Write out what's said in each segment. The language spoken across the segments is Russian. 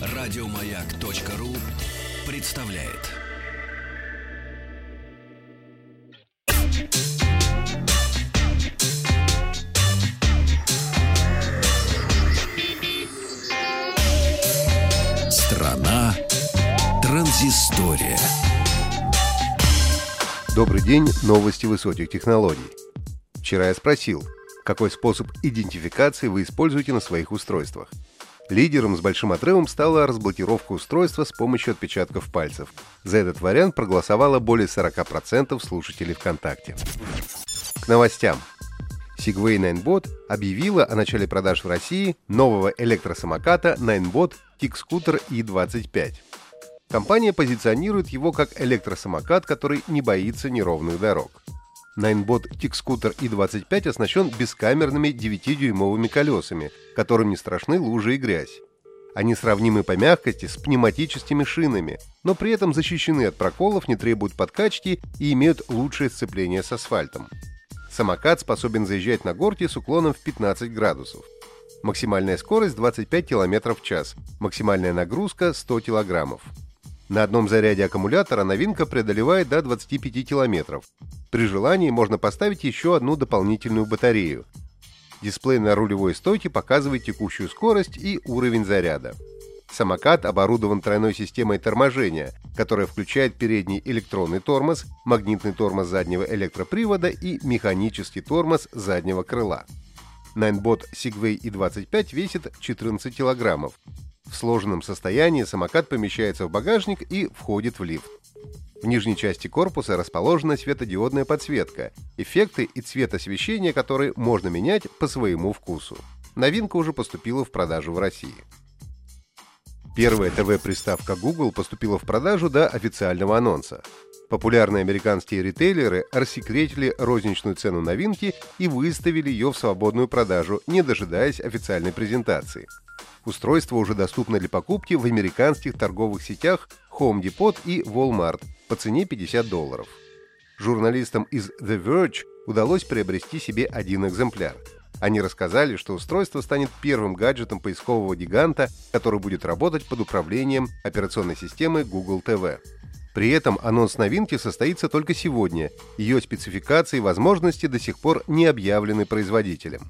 Радиомаяк.ру представляет. Страна транзистория. Добрый день, новости высоких технологий. Вчера я спросил, какой способ идентификации вы используете на своих устройствах. Лидером с большим отрывом стала разблокировка устройства с помощью отпечатков пальцев. За этот вариант проголосовало более 40% слушателей ВКонтакте. К новостям. Segway Ninebot объявила о начале продаж в России нового электросамоката Ninebot Tick-Scooter i25. Компания позиционирует его как электросамокат, который не боится неровных дорог. Ninebot Tick-Scooter i25 оснащен бескамерными 9-дюймовыми колесами, которым не страшны лужи и грязь. Они сравнимы по мягкости с пневматическими шинами, но при этом защищены от проколов, не требуют подкачки и имеют лучшее сцепление с асфальтом. Самокат способен заезжать на горке с уклоном в 15 градусов. Максимальная скорость 25 км в час, максимальная нагрузка 100 кг. На одном заряде аккумулятора новинка преодолевает до 25 км. При желании можно поставить еще одну дополнительную батарею. Дисплей на рулевой стойке показывает текущую скорость и уровень заряда. Самокат оборудован тройной системой торможения, которая включает передний электронный тормоз, магнитный тормоз заднего электропривода и механический тормоз заднего крыла. Ninebot Segway i25 весит 14 килограммов. В сложенном состоянии самокат помещается в багажник и входит в лифт. В нижней части корпуса расположена светодиодная подсветка, эффекты и цвет освещения, которые можно менять по своему вкусу. Новинка уже поступила в продажу в России. Первая ТВ-приставка Google поступила в продажу до официального анонса. Популярные американские ритейлеры рассекретили розничную цену новинки и выставили ее в свободную продажу, не дожидаясь официальной презентации. Устройство уже доступно для покупки в американских торговых сетях Home Depot и Walmart по цене 50 долларов. Журналистам из The Verge удалось приобрести себе один экземпляр. Они рассказали, что устройство станет первым гаджетом поискового гиганта, который будет работать под управлением операционной системы Google TV. При этом анонс новинки состоится только сегодня. Ее спецификации и возможности до сих пор не объявлены производителем.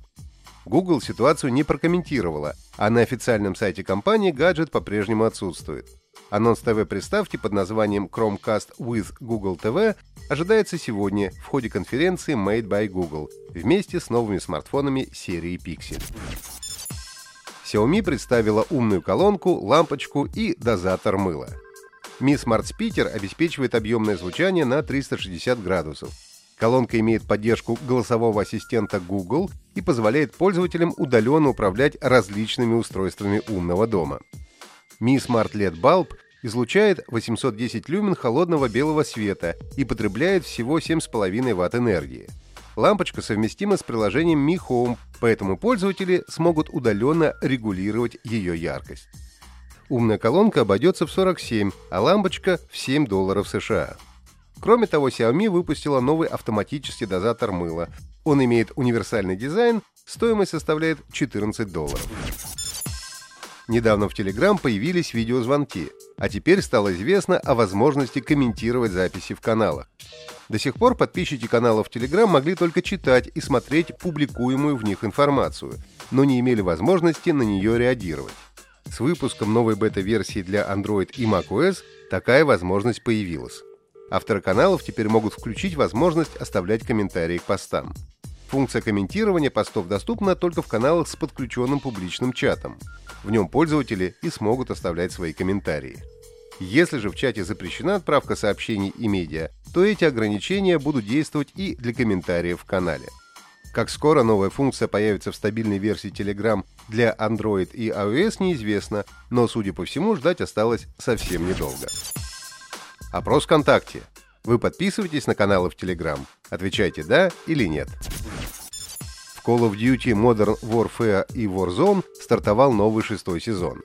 Google ситуацию не прокомментировала, а на официальном сайте компании гаджет по-прежнему отсутствует. Анонс ТВ-приставки под названием Chromecast with Google TV ожидается сегодня в ходе конференции Made by Google вместе с новыми смартфонами серии Pixel. Xiaomi представила умную колонку, лампочку и дозатор мыла. Mi Smart Speaker обеспечивает объемное звучание на 360 градусов. Колонка имеет поддержку голосового ассистента Google и позволяет пользователям удаленно управлять различными устройствами умного дома. Mi Smart LED Bulb излучает 810 люмен холодного белого света и потребляет всего 7,5 Вт энергии. Лампочка совместима с приложением Mi Home, поэтому пользователи смогут удаленно регулировать ее яркость. Умная колонка обойдется в 47, а лампочка в 7 долларов США. Кроме того, Xiaomi выпустила новый автоматический дозатор мыла. Он имеет универсальный дизайн, стоимость составляет 14 долларов. Недавно в Telegram появились видеозвонки, а теперь стало известно о возможности комментировать записи в каналах. До сих пор подписчики каналов Telegram могли только читать и смотреть публикуемую в них информацию, но не имели возможности на нее реагировать. С выпуском новой бета-версии для Android и macOS такая возможность появилась. Авторы каналов теперь могут включить возможность оставлять комментарии к постам. Функция комментирования постов доступна только в каналах с подключенным публичным чатом. В нем пользователи и смогут оставлять свои комментарии. Если же в чате запрещена отправка сообщений и медиа, то эти ограничения будут действовать и для комментариев в канале. Как скоро новая функция появится в стабильной версии Telegram для Android и iOS неизвестно, но, судя по всему, ждать осталось совсем недолго. Опрос ВКонтакте. Вы подписываетесь на каналы в Telegram? Отвечайте «да» или «нет». В Call of Duty Modern Warfare и Warzone стартовал новый шестой сезон.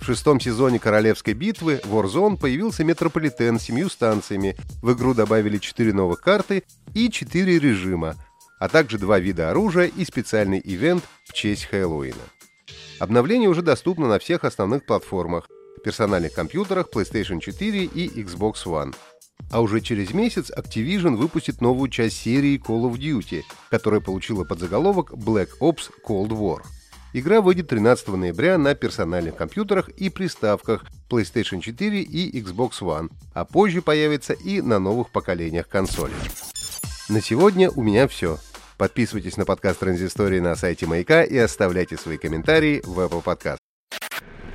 В шестом сезоне Королевской битвы Warzone появился метрополитен с семью станциями, в игру добавили четыре новых карты и четыре режима. а также два вида оружия и специальный ивент в честь Хэллоуина. Обновление уже доступно на всех основных платформах, персональных компьютерах PlayStation 4 и Xbox One. А уже через месяц Activision выпустит новую часть серии Call of Duty, которая получила подзаголовок Black Ops Cold War. Игра выйдет 13 ноября на персональных компьютерах и приставках PlayStation 4 и Xbox One, а позже появится и на новых поколениях консолей. На сегодня у меня все. Подписывайтесь на подкаст Транзистории на сайте Маяка и оставляйте свои комментарии в Apple Podcast.